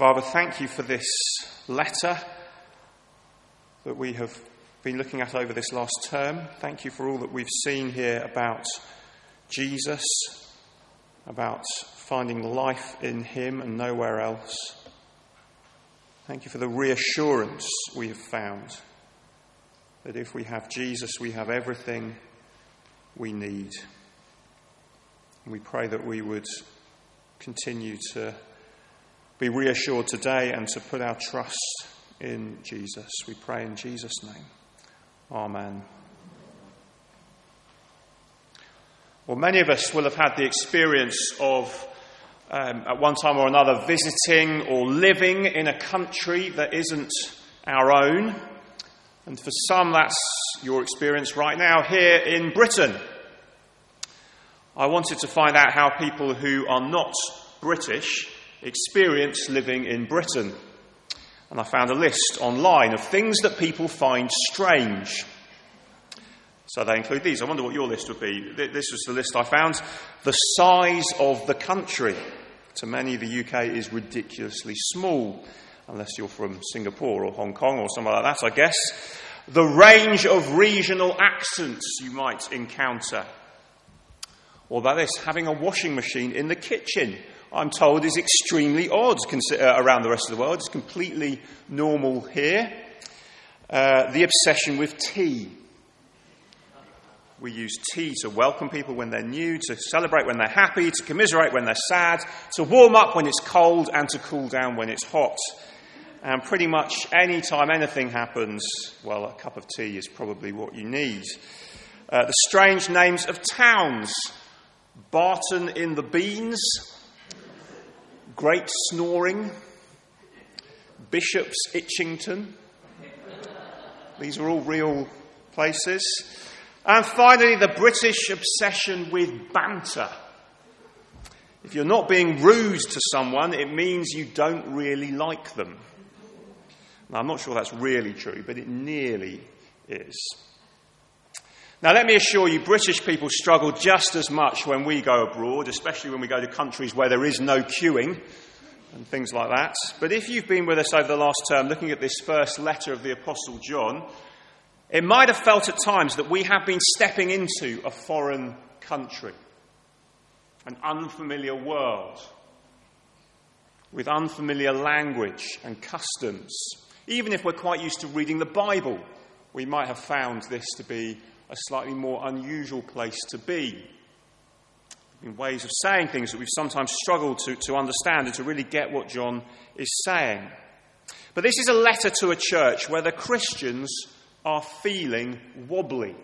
Father, thank you for this letter that we have been looking at over this last term. Thank you for all that we've seen here about Jesus, about finding life in Him and nowhere else. Thank you for the reassurance we have found that if we have Jesus, we have everything we need. And we pray that we would continue to be reassured today and to put our trust in Jesus. We pray in Jesus' name. Amen. Well, many of us will have had the experience of, um, at one time or another, visiting or living in a country that isn't our own. And for some, that's your experience right now here in Britain. I wanted to find out how people who are not British experience living in Britain. And I found a list online of things that people find strange. So they include these. I wonder what your list would be. This was the list I found. The size of the country. To many, the UK is ridiculously small, unless you're from Singapore or Hong Kong or somewhere like that, I guess. The range of regional accents you might encounter. Or about this, having a washing machine in the kitchen I'm told, is extremely odd uh, around the rest of the world. It's completely normal here. Uh, the obsession with tea. We use tea to welcome people when they're new, to celebrate when they're happy, to commiserate when they're sad, to warm up when it's cold, and to cool down when it's hot. And pretty much any time anything happens, well, a cup of tea is probably what you need. Uh, the strange names of towns Barton in the Beans, Great Snoring, Bishop's Itchington. These are all real places. And finally, the British obsession with banter. If you're not being rude to someone, it means you don't really like them. Now, I'm not sure that's really true, but it nearly is. Now, let me assure you, British people struggle just as much when we go abroad, especially when we go to countries where there is no queuing and things like that. But if you've been with us over the last term looking at this first letter of the Apostle John, it might have felt at times that we have been stepping into a foreign country, an unfamiliar world, with unfamiliar language and customs. Even if we're quite used to reading the Bible, we might have found this to be a slightly more unusual place to be. In ways of saying things that we've sometimes struggled to, to understand and to really get what John is saying. But this is a letter to a church where the Christians are feeling wobbly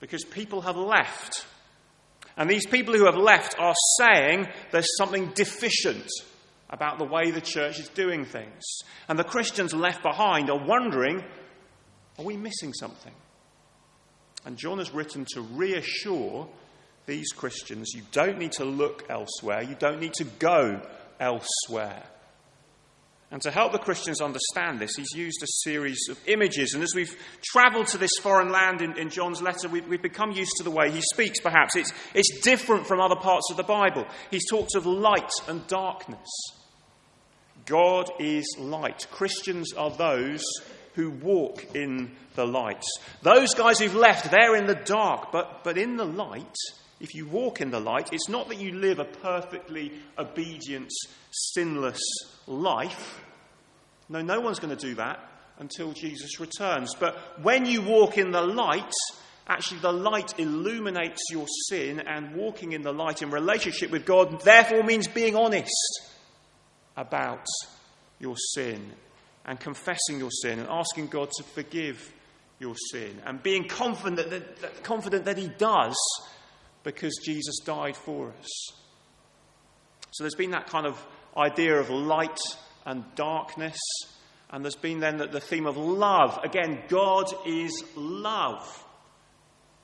because people have left. And these people who have left are saying there's something deficient about the way the church is doing things. And the Christians left behind are wondering are we missing something? And John has written to reassure these Christians you don't need to look elsewhere, you don't need to go elsewhere. And to help the Christians understand this, he's used a series of images. And as we've travelled to this foreign land in, in John's letter, we've, we've, become used to the way he speaks, perhaps. It's, it's different from other parts of the Bible. He's talked of light and darkness. God is light. Christians are those who walk in the light. Those guys who've left, they're in the dark. But, but in the light, if you walk in the light, it's not that you live a perfectly obedient, sinless life. No, no one's going to do that until Jesus returns. But when you walk in the light, actually the light illuminates your sin, and walking in the light in relationship with God therefore means being honest about your sin and confessing your sin and asking God to forgive your sin and being confident that, that, confident that He does because Jesus died for us. So there's been that kind of idea of light and darkness, and there's been then the, the theme of love. Again, God is love.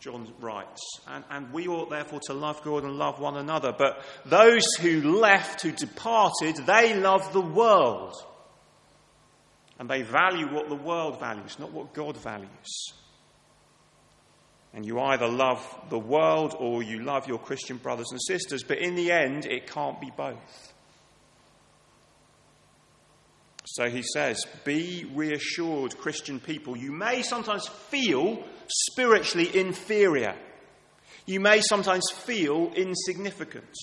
John writes. And, and, we ought therefore to love God and love one another. But those who left, who departed, they love the world and they value what the world values, not what God values. And you either love the world or you love your Christian brothers and sisters, but in the end, it can't be both. So he says, Be reassured, Christian people. You may sometimes feel spiritually inferior. You may sometimes feel insignificant.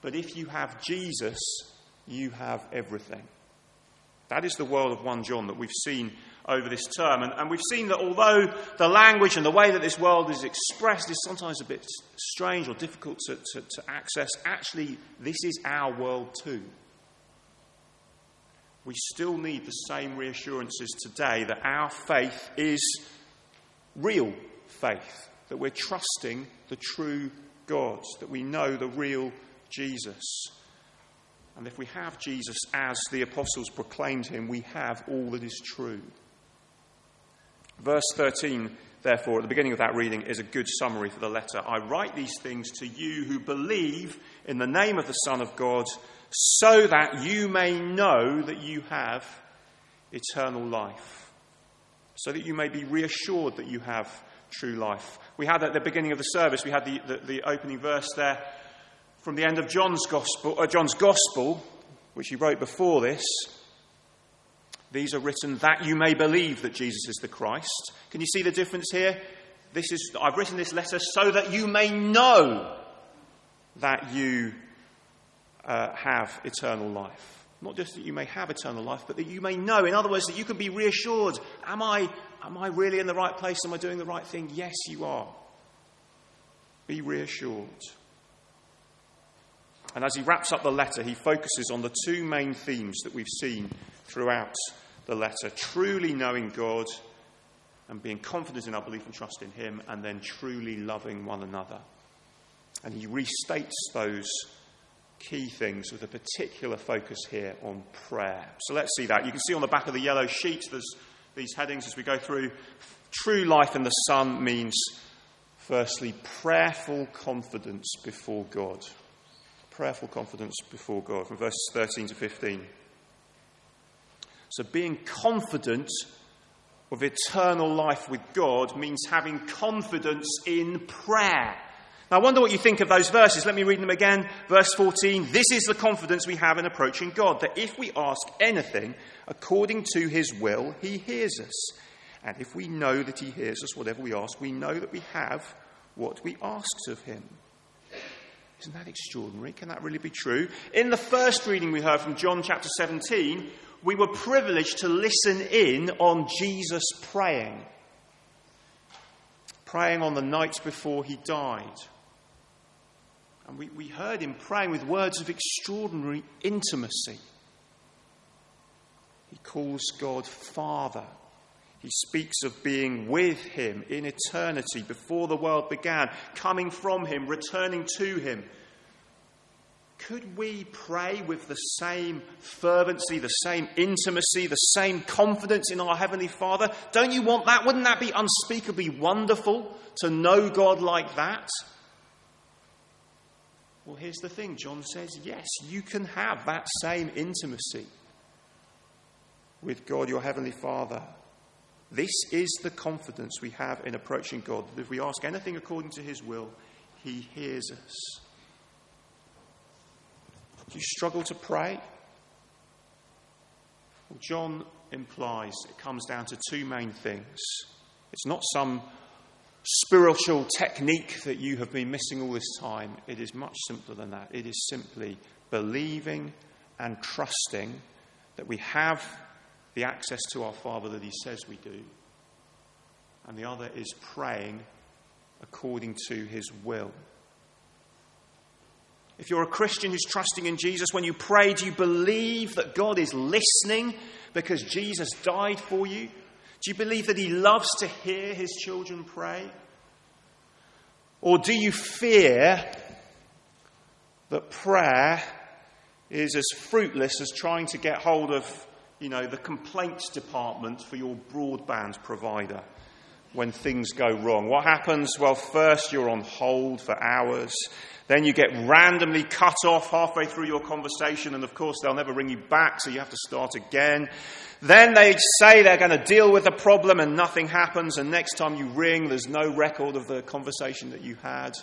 But if you have Jesus, you have everything. That is the world of 1 John that we've seen over this term. And, and, we've seen that although the language and the way that this world is expressed is sometimes a bit strange or difficult to, to, to access, actually, this is our world too. We still need the same reassurances today that our faith is real faith, that we're trusting the true God, that we know the real Jesus. And if we have Jesus as the apostles proclaimed him, we have all that is true. Verse 13, therefore, at the beginning of that reading, is a good summary for the letter. I write these things to you who believe in the name of the Son of God, so that you may know that you have eternal life, so that you may be reassured that you have true life. We had at the beginning of the service, we had the, the, the opening verse there from the end of John's gospel, uh, John's gospel, which he wrote before this. These are written that you may believe that Jesus is the Christ. Can you see the difference here? This is, I've written this letter so that you may know that you uh, have eternal life. Not just that you may have eternal life, but that you may know. In other words, that you can be reassured Am I, am I really in the right place? Am I doing the right thing? Yes, you are. Be reassured. And as he wraps up the letter, he focuses on the two main themes that we've seen throughout the letter truly knowing God and being confident in our belief and trust in Him, and then truly loving one another. And he restates those key things with a particular focus here on prayer. So let's see that. You can see on the back of the yellow sheet, there's these headings as we go through. True life in the Son means, firstly, prayerful confidence before God prayerful confidence before God, from verses 13 to 15. So, being confident of eternal life with God means having confidence in prayer. Now, I wonder what you think of those verses. Let me read them again. Verse 14 This is the confidence we have in approaching God, that if we ask anything according to his will, he hears us. And if we know that he hears us, whatever we ask, we know that we have what we asked of him. Isn't that extraordinary? Can that really be true? In the first reading we heard from John chapter 17, we were privileged to listen in on Jesus praying. Praying on the night before he died. And we, we heard him praying with words of extraordinary intimacy. He calls God Father. He speaks of being with him in eternity before the world began, coming from him, returning to him. Could we pray with the same fervency, the same intimacy, the same confidence in our Heavenly Father? Don't you want that? Wouldn't that be unspeakably wonderful to know God like that? Well, here's the thing John says yes, you can have that same intimacy with God, your Heavenly Father. This is the confidence we have in approaching God that if we ask anything according to His will, He hears us. Do you struggle to pray? Well, John implies it comes down to two main things. It's not some spiritual technique that you have been missing all this time. It is much simpler than that. It is simply believing and trusting that we have the access to our Father that He says we do. And the other is praying according to His will. If you're a Christian who's trusting in Jesus, when you pray, do you believe that God is listening because Jesus died for you? Do you believe that He loves to hear His children pray? Or do you fear that prayer is as fruitless as trying to get hold of you know, the complaints department for your broadband provider when things go wrong. What happens? Well, first you're on hold for hours. Then you get randomly cut off halfway through your conversation, and of course, they'll never ring you back, so you have to start again. Then they say they're going to deal with the problem, and nothing happens, and next time you ring, there's no record of the conversation that you had.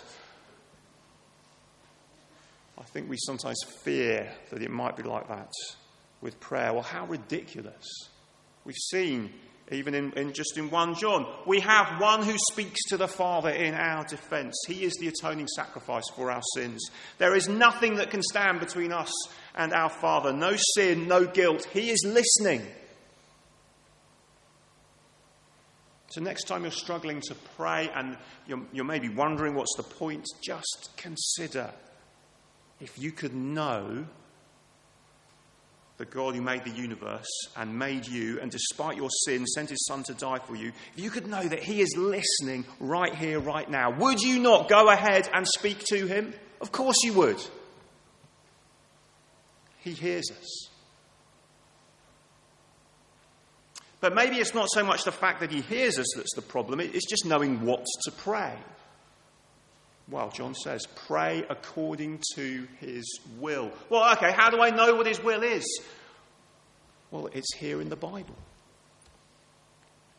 I think we sometimes fear that it might be like that with prayer. Well, how ridiculous. We've seen, even in, in, just in 1 John, we have one who speaks to the Father in our defense. He is the atoning sacrifice for our sins. There is nothing that can stand between us and our Father. No sin, no guilt. He is listening. So, next time you're struggling to pray and you're, you're maybe wondering what's the point, just consider if you could know the God who made the universe and made you, and despite your sin, sent his son to die for you, if you could know that he is listening right here, right now, would you not go ahead and speak to him? Of course you would. He hears us. But maybe it's not so much the fact that he hears us that's the problem, it's just knowing what to pray. Well, John says, pray according to his will. Well, okay, how do I know what his will is? Well, it's here in the Bible.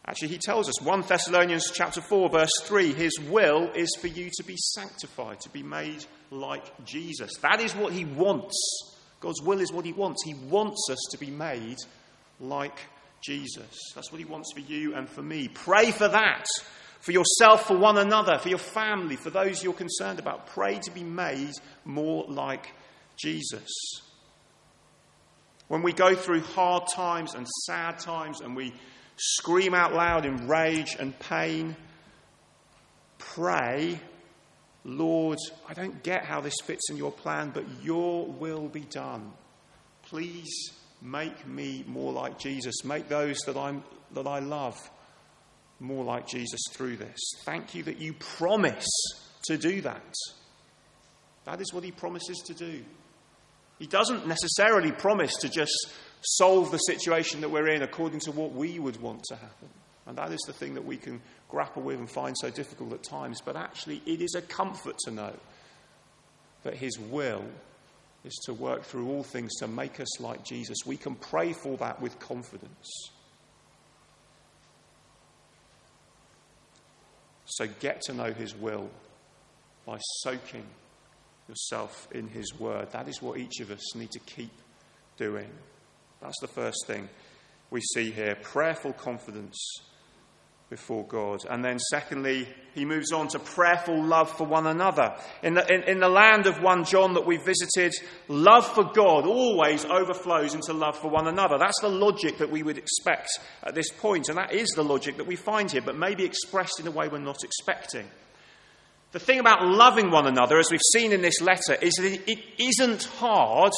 Actually, he tells us, 1 Thessalonians chapter 4, verse 3, his will is for you to be sanctified, to be made like Jesus. That is what he wants. God's will is what he wants. He wants us to be made like Jesus. That's what he wants for you and for me. Pray for that for yourself, for one another, for your family, for those you're concerned about. Pray to be made more like Jesus. When we go through hard times and sad times and we scream out loud in rage and pain, pray, Lord, I don't get how this fits in your plan, but your will be done. Please make me more like Jesus. Make those that, I'm, that I love more like Jesus through this. Thank you that you promise to do that. That is what he promises to do. He doesn't necessarily promise to just solve the situation that we're in according to what we would want to happen. And that is the thing that we can grapple with and find so difficult at times. But actually, it is a comfort to know that his will is to work through all things to make us like Jesus. We can pray for that with confidence. So get to know His will by soaking yourself in His word. That is what each of us need to keep doing. That's the first thing we see here prayerful confidence before God. And then, secondly, he moves on to prayerful love for one another. In the, in, in, the land of 1 John that we visited, love for God always overflows into love for one another. That's the logic that we would expect at this point, and that is the logic that we find here, but maybe expressed in a way we're not expecting. The thing about loving one another, as we've seen in this letter, is that it isn't hard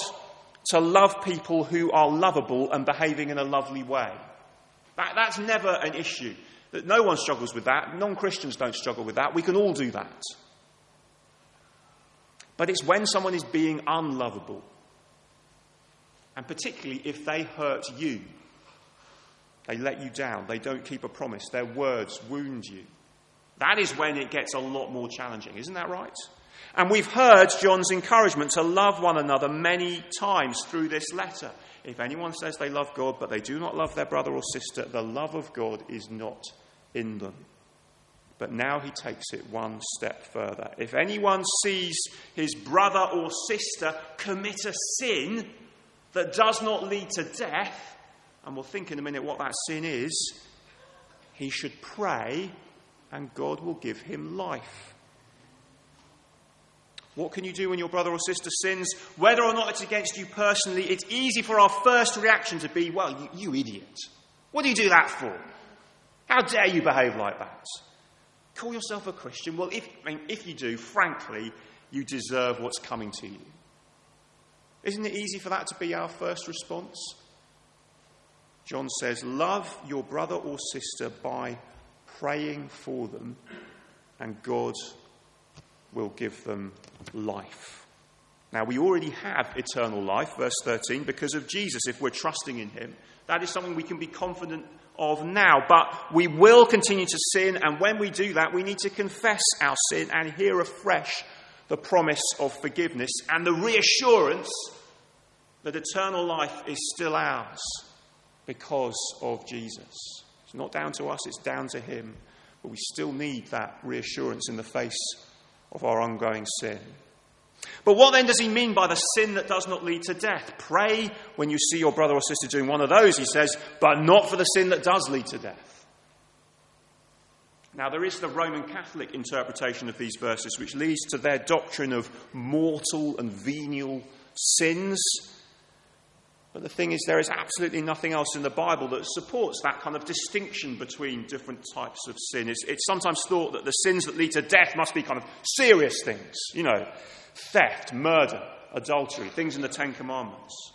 to love people who are lovable and behaving in a lovely way. That, that's never an issue. That no one struggles with that. Non Christians don't struggle with that. We can all do that. But it's when someone is being unlovable, and particularly if they hurt you, they let you down, they don't keep a promise, their words wound you. That is when it gets a lot more challenging, isn't that right? And we've heard John's encouragement to love one another many times through this letter. If anyone says they love God but they do not love their brother or sister, the love of God is not in them. But now he takes it one step further. If anyone sees his brother or sister commit a sin that does not lead to death, and we'll think in a minute what that sin is, he should pray and God will give him life. What can you do when your brother or sister sins? Whether or not it's against you personally, it's easy for our first reaction to be, well, you, you idiot. What do you do that for? How dare you behave like that? Call yourself a Christian? Well, if, I mean, if you do, frankly, you deserve what's coming to you. Isn't it easy for that to be our first response? John says, Love your brother or sister by praying for them, and God will give them life. Now, we already have eternal life, verse 13, because of Jesus, if we're trusting in him. That is something we can be confident of now. But we will continue to sin, and when we do that, we need to confess our sin and hear afresh the promise of forgiveness and the reassurance that eternal life is still ours because of Jesus. It's not down to us, it's down to Him. But we still need that reassurance in the face of our ongoing sin. But what then does he mean by the sin that does not lead to death? Pray when you see your brother or sister doing one of those, he says, but not for the sin that does lead to death. Now, there is the Roman Catholic interpretation of these verses, which leads to their doctrine of mortal and venial sins. But the thing is, there is absolutely nothing else in the Bible that supports that kind of distinction between different types of sin. It's, it's sometimes thought that the sins that lead to death must be kind of serious things, you know, theft, murder, adultery, things in the Ten Commandments.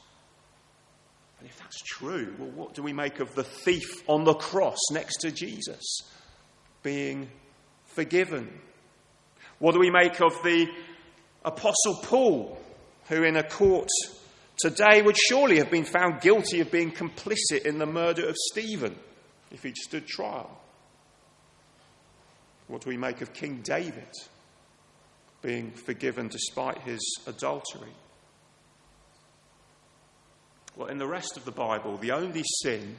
But if that's true, well, what do we make of the thief on the cross next to Jesus being forgiven? What do we make of the Apostle Paul, who in a court today would surely have been found guilty of being complicit in the murder of Stephen if he'd stood trial? What do we make of King David? being forgiven despite his adultery. Well, in the rest of the Bible, the only sin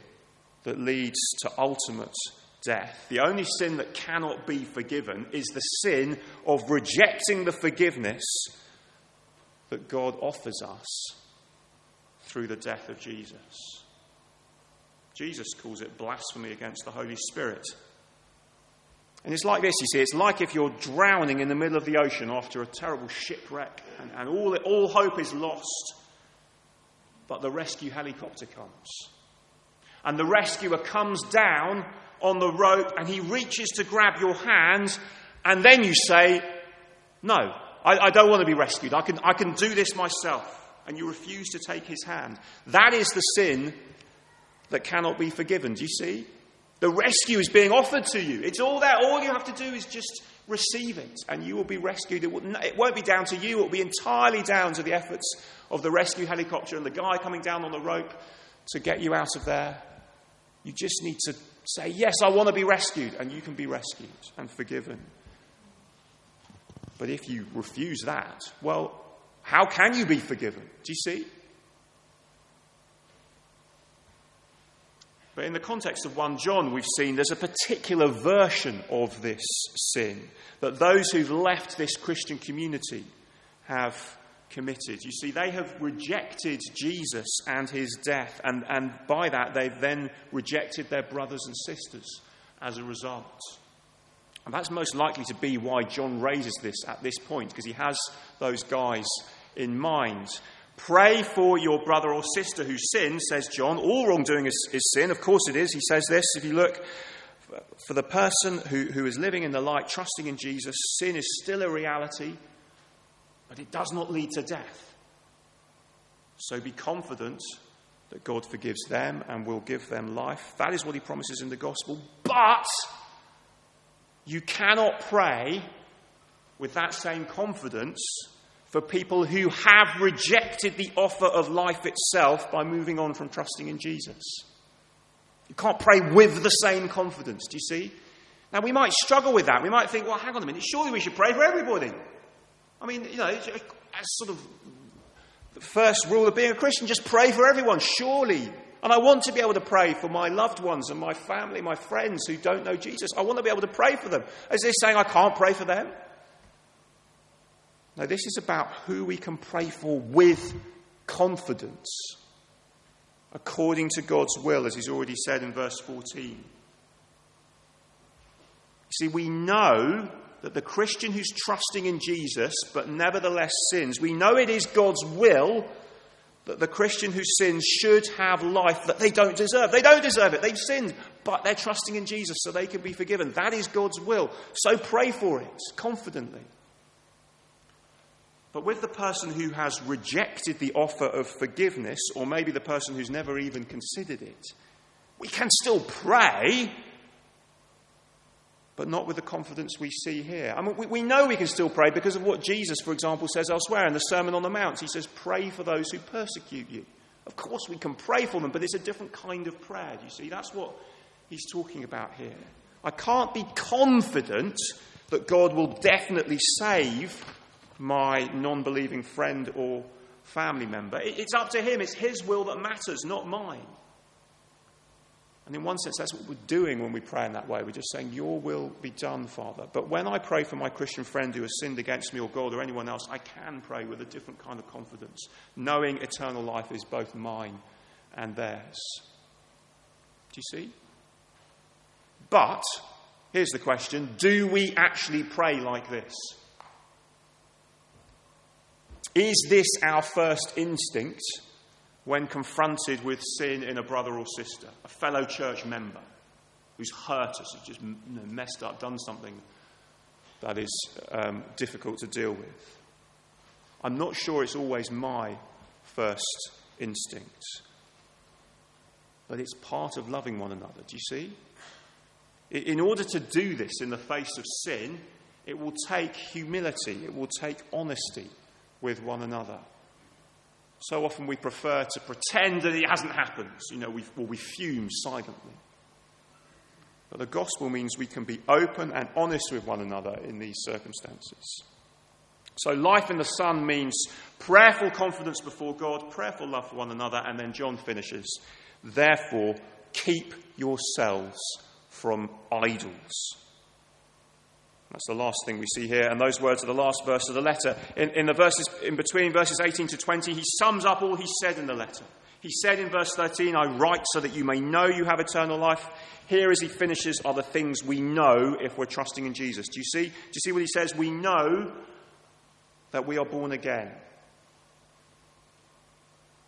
that leads to ultimate death, the only sin that cannot be forgiven, is the sin of rejecting the forgiveness that God offers us through the death of Jesus. Jesus calls it blasphemy against the Holy Spirit. And it's like this, you see. It's like if you're drowning in the middle of the ocean after a terrible shipwreck and, and all, all hope is lost, but the rescue helicopter comes. And the rescuer comes down on the rope and he reaches to grab your hand, and then you say, No, I, I don't want to be rescued. I can, I can do this myself. And you refuse to take his hand. That is the sin that cannot be forgiven. Do you see? The rescue is being offered to you. It's all there. All you have to do is just receive it, and you will be rescued. It, will, it won't be down to you, it will be entirely down to the efforts of the rescue helicopter and the guy coming down on the rope to get you out of there. You just need to say, Yes, I want to be rescued, and you can be rescued and forgiven. But if you refuse that, well, how can you be forgiven? Do you see? But in the context of 1 John, we've seen there's a particular version of this sin that those who've left this Christian community have committed. You see, they have rejected Jesus and his death, and, and by that, they've then rejected their brothers and sisters as a result. And that's most likely to be why John raises this at this point, because he has those guys in mind. Pray for your brother or sister who sins, says John. All wrongdoing is, is sin. Of course it is. He says this. If you look, for the person who, who is living in the light, trusting in Jesus, sin is still a reality, but it does not lead to death. So be confident that God forgives them and will give them life. That is what he promises in the gospel. But you cannot pray with that same confidence for people who have rejected the offer of life itself by moving on from trusting in Jesus. You can't pray with the same confidence, do you see? Now, we might struggle with that. We might think, well, hang on a minute, surely we should pray for everybody. I mean, you know, as sort of the first rule of being a Christian, just pray for everyone, surely. And I want to be able to pray for my loved ones and my family, my friends who don't know Jesus. I want to be able to pray for them. Is this saying I can't pray for them? No, this is about who we can pray for with confidence, according to God's will, as he's already said in verse 14. You see, we know that the Christian who's trusting in Jesus but nevertheless sins, we know it is God's will that the Christian who sins should have life that they don't deserve. They don't deserve it. They've sinned, but they're trusting in Jesus so they can be forgiven. That is God's will. So pray for it confidently. But with the person who has rejected the offer of forgiveness, or maybe the person who's never even considered it, we can still pray, but not with the confidence we see here. I mean, we, we know we can still pray because of what Jesus, for example, says elsewhere in the Sermon on the Mount. He says, Pray for those who persecute you. Of course, we can pray for them, but it's a different kind of prayer. You see? That's what he's talking about here. I can't be confident that God will definitely save my non believing friend or family member. It's up to him. It's his will that matters, not mine. And in one sense, that's what we're doing when we pray in that way. We're just saying, Your will be done, Father. But when I pray for my Christian friend who has sinned against me or God or anyone else, I can pray with a different kind of confidence, knowing eternal life is both mine and theirs. Do you see? But, here's the question do we actually pray like this? Is this our first instinct when confronted with sin in a brother or sister, a fellow church member who's hurt us, who's just messed up, done something that is um, difficult to deal with? I'm not sure it's always my first instinct. But it's part of loving one another. Do you see? In order to do this in the face of sin, it will take humility, it will take honesty with one another. So often we prefer to pretend that it hasn't happened. You know, we, well, we fume silently. But the gospel means we can be open and honest with one another in these circumstances. So, life in the Son means prayerful confidence before God, prayerful love for one another, and then John finishes, therefore, keep yourselves from idols. That's the last thing we see here, and those words are the last verse of the letter. In, in the verses in between, verses 18 to 20, he sums up all he said in the letter. He said in verse 13, I write so that you may know you have eternal life. Here, as he finishes, are the things we know if we're trusting in Jesus. Do you see? Do you see what he says? We know that we are born again.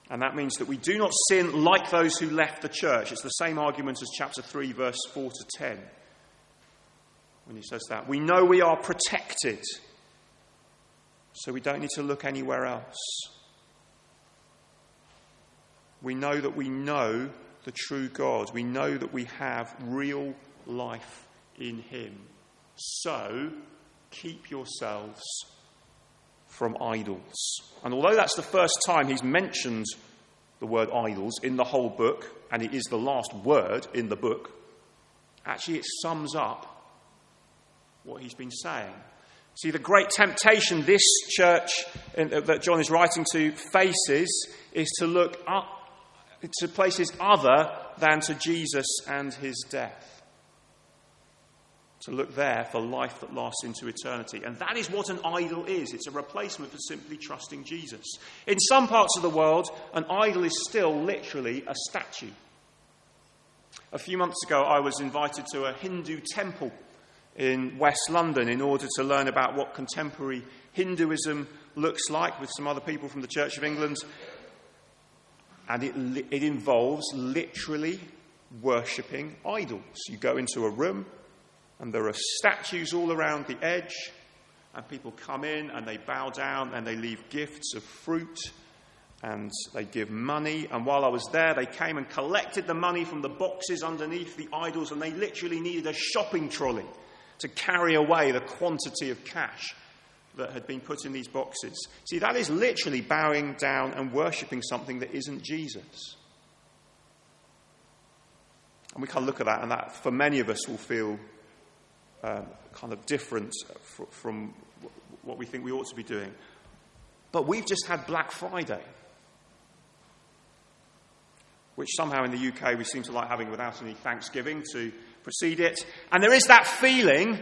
And that means that we do not sin like those who left the church. It's the same argument as chapter 3, verse 4 to 10 when he says that. We know we are protected, so we don't need to look anywhere else. We know that we know the true God. We know that we have real life in Him. So keep yourselves from idols. And although that's the first time he's mentioned the word idols in the whole book, and it is the last word in the book, actually it sums up what he's been saying. See, the great temptation this church uh, that John is writing to faces is to look up to places other than to Jesus and his death. To look there for life that lasts into eternity. And that is what an idol is it's a replacement for simply trusting Jesus. In some parts of the world, an idol is still literally a statue. A few months ago, I was invited to a Hindu temple in West London in order to learn about what contemporary Hinduism looks like with some other people from the Church of England. And it, it involves literally worshipping idols. You go into a room, and there are statues all around the edge, and people come in and they bow down and they leave gifts of fruit and they give money. And while I was there, they came and collected the money from the boxes underneath the idols, and they literally needed a shopping trolley to carry away the quantity of cash that had been put in these boxes. See, that is literally bowing down and worshipping something that isn't Jesus. And we can look at that, and that for many of us will feel um, kind of different from what we think we ought to be doing. But we've just had Black Friday, which somehow in the UK we seem to like having without any Thanksgiving to precede it. And there is that feeling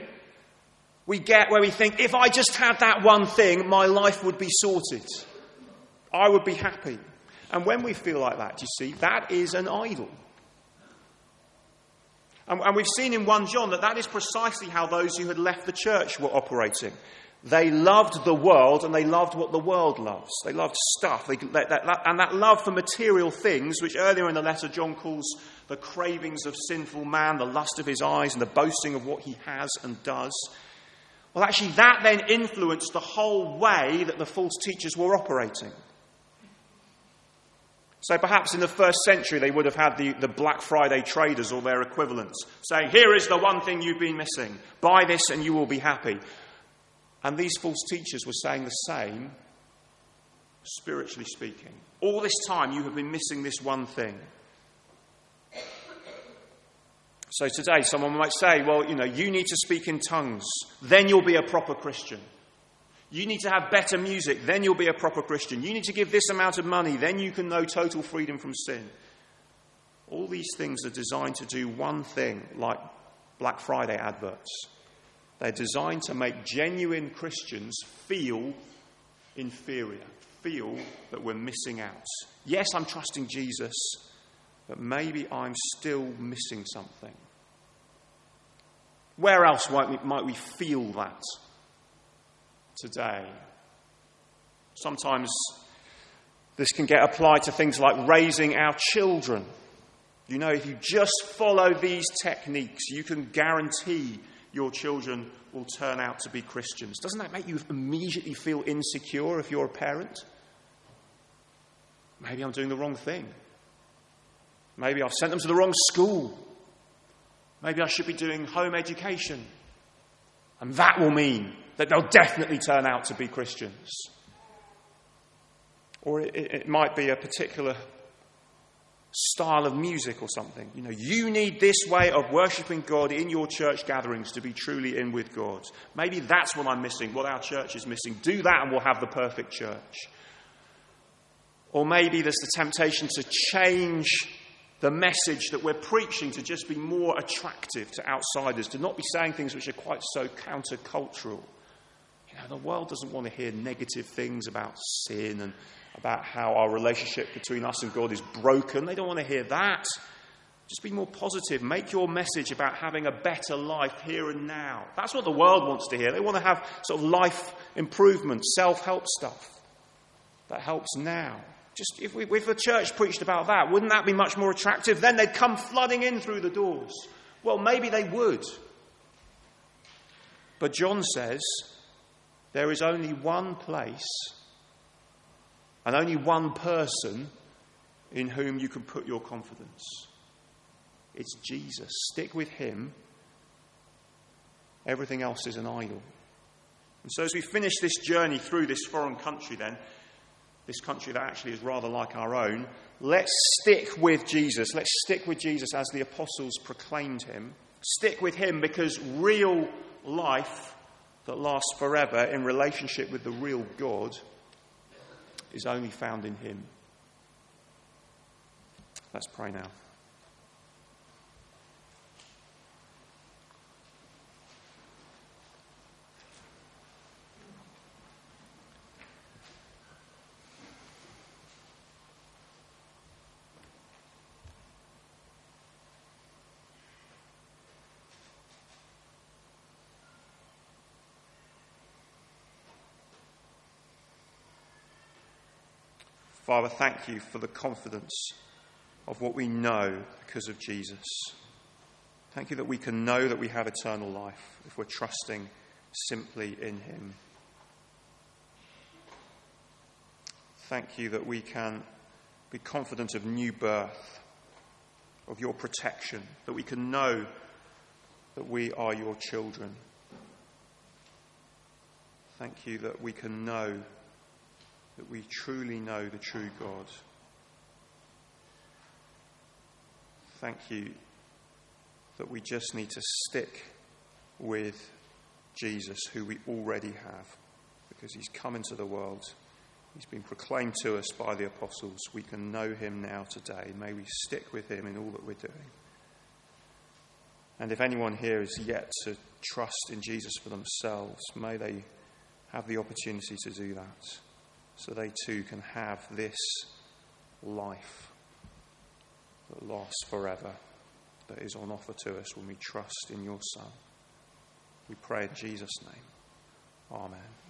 we get where we think, if I just had that one thing, my life would be sorted. I would be happy. And when we feel like that, you see, that is an idol. And, and, we've seen in 1 John that that is precisely how those who had left the church were operating. They loved the world and they loved what the world loves. They loved stuff. They, that, that, and that love for material things, which earlier in the letter John calls the cravings of sinful man, the lust of his eyes, and the boasting of what he has and does. Well, actually, that then influenced the whole way that the false teachers were operating. So perhaps in the first century, they would have had the, the Black Friday traders or their equivalents saying, Here is the one thing you've been missing. Buy this and you will be happy. And these false teachers were saying the same, spiritually speaking. All this time, you have been missing this one thing. So today, someone might say, well, you know, you need to speak in tongues, then you'll be a proper Christian. You need to have better music, then you'll be a proper Christian. You need to give this amount of money, then you can know total freedom from sin. All these things are designed to do one thing, like Black Friday adverts. They're designed to make genuine Christians feel inferior, feel that we're missing out. Yes, I'm trusting Jesus, but maybe I'm still missing something. Where else might we, might we feel that today? Sometimes this can get applied to things like raising our children. You know, if you just follow these techniques, you can guarantee your children will turn out to be Christians. Doesn't that make you immediately feel insecure if you're a parent? Maybe I'm doing the wrong thing. Maybe I've sent them to the wrong school. Maybe I should be doing home education. And that will mean that they'll definitely turn out to be Christians. Or it, it, might be a particular style of music or something. You know, you need this way of worshipping God in your church gatherings to be truly in with God. Maybe that's what I'm missing, what our church is missing. Do that and we'll have the perfect church. Or maybe there's the temptation to change the message that we're preaching to just be more attractive to outsiders, to not be saying things which are quite so countercultural. You know, the world doesn't want to hear negative things about sin and about how our relationship between us and God is broken. They don't want to hear that. Just be more positive. Make your message about having a better life here and now. That's what the world wants to hear. They want to have sort of life improvement, self help stuff that helps now. Just if, we, if the church preached about that, wouldn't that be much more attractive? Then they'd come flooding in through the doors. Well, maybe they would. But John says there is only one place and only one person in whom you can put your confidence. It's Jesus. Stick with him. Everything else is an idol. And so, as we finish this journey through this foreign country, then, this country that actually is rather like our own, let's stick with Jesus. Let's stick with Jesus as the apostles proclaimed him. Stick with him because real life that lasts forever in relationship with the real God is only found in him. Let's pray now. Father, thank you for the confidence of what we know because of Jesus. Thank you that we can know that we have eternal life if we're trusting simply in Him. Thank you that we can be confident of new birth, of your protection, that we can know that we are your children. Thank you that we can know that we truly know the true God. Thank you that we just need to stick with Jesus, who we already have, because he's come into the world. He's been proclaimed to us by the apostles. We can know him now today. May we stick with him in all that we're doing. And if anyone here is yet to trust in Jesus for themselves, may they have the opportunity to do that so they too can have this life that lasts forever, that is on offer to us when we trust in your Son. We pray in Jesus' name. Amen.